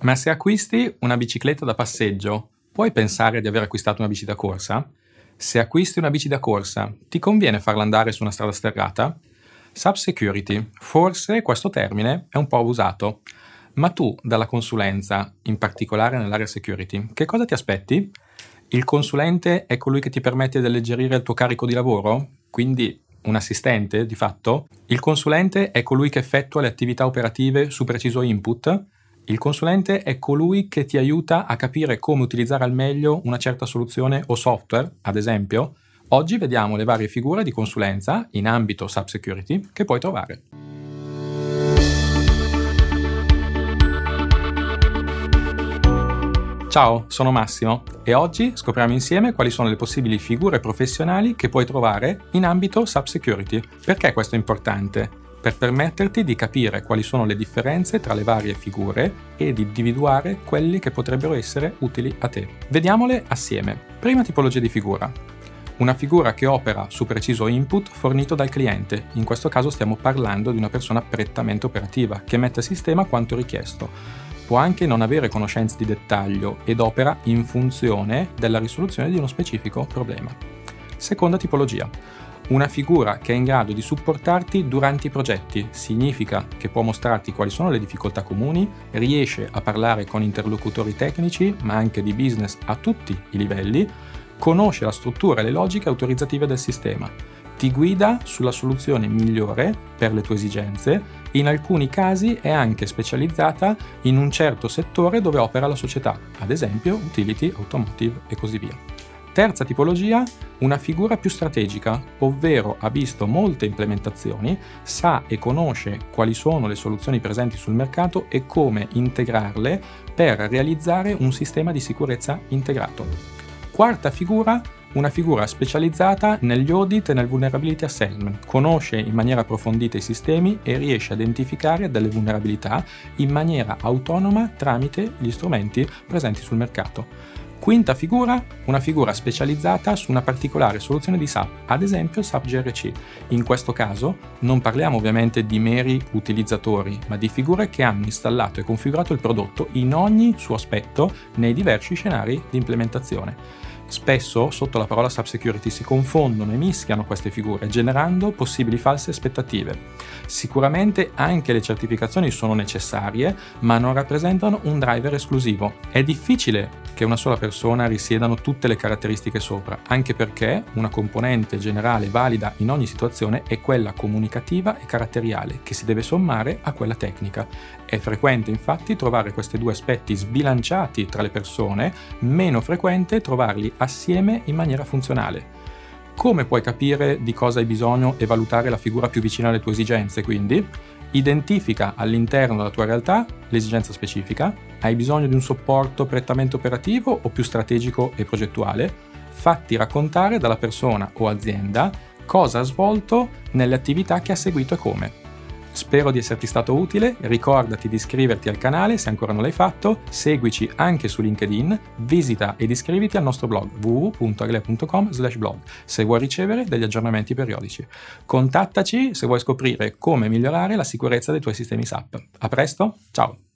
Ma se acquisti una bicicletta da passeggio, puoi pensare di aver acquistato una bici da corsa? Se acquisti una bici da corsa, ti conviene farla andare su una strada sterrata? Subsecurity, forse questo termine è un po' abusato, ma tu dalla consulenza, in particolare nell'area security, che cosa ti aspetti? Il consulente è colui che ti permette di alleggerire il tuo carico di lavoro? Quindi un assistente di fatto? Il consulente è colui che effettua le attività operative su preciso input? Il consulente è colui che ti aiuta a capire come utilizzare al meglio una certa soluzione o software, ad esempio. Oggi vediamo le varie figure di consulenza in ambito subsecurity che puoi trovare. Ciao, sono Massimo e oggi scopriamo insieme quali sono le possibili figure professionali che puoi trovare in ambito subsecurity. Perché questo è importante? Per permetterti di capire quali sono le differenze tra le varie figure e di individuare quelli che potrebbero essere utili a te. Vediamole assieme. Prima tipologia di figura. Una figura che opera su preciso input fornito dal cliente, in questo caso stiamo parlando di una persona prettamente operativa, che mette a sistema quanto richiesto. Può anche non avere conoscenze di dettaglio ed opera in funzione della risoluzione di uno specifico problema. Seconda tipologia una figura che è in grado di supportarti durante i progetti significa che può mostrarti quali sono le difficoltà comuni, riesce a parlare con interlocutori tecnici, ma anche di business a tutti i livelli, conosce la struttura e le logiche autorizzative del sistema, ti guida sulla soluzione migliore per le tue esigenze e in alcuni casi è anche specializzata in un certo settore dove opera la società, ad esempio utility, automotive e così via. Terza tipologia, una figura più strategica, ovvero ha visto molte implementazioni, sa e conosce quali sono le soluzioni presenti sul mercato e come integrarle per realizzare un sistema di sicurezza integrato. Quarta figura, una figura specializzata negli audit e nel vulnerability assessment, conosce in maniera approfondita i sistemi e riesce a identificare delle vulnerabilità in maniera autonoma tramite gli strumenti presenti sul mercato. Quinta figura, una figura specializzata su una particolare soluzione di SAP, ad esempio SAP GRC. In questo caso non parliamo ovviamente di meri utilizzatori, ma di figure che hanno installato e configurato il prodotto in ogni suo aspetto nei diversi scenari di implementazione. Spesso sotto la parola subsecurity si confondono e mischiano queste figure, generando possibili false aspettative. Sicuramente anche le certificazioni sono necessarie, ma non rappresentano un driver esclusivo. È difficile che una sola persona risiedano tutte le caratteristiche sopra, anche perché una componente generale valida in ogni situazione è quella comunicativa e caratteriale, che si deve sommare a quella tecnica. È frequente infatti trovare questi due aspetti sbilanciati tra le persone, meno frequente trovarli assieme in maniera funzionale. Come puoi capire di cosa hai bisogno e valutare la figura più vicina alle tue esigenze, quindi? Identifica all'interno della tua realtà l'esigenza specifica, hai bisogno di un supporto prettamente operativo o più strategico e progettuale, fatti raccontare dalla persona o azienda cosa ha svolto nelle attività che ha seguito e come. Spero di esserti stato utile, ricordati di iscriverti al canale se ancora non l'hai fatto, seguici anche su LinkedIn, visita ed iscriviti al nostro blog www.agle.com blog se vuoi ricevere degli aggiornamenti periodici. Contattaci se vuoi scoprire come migliorare la sicurezza dei tuoi sistemi SAP. A presto, ciao!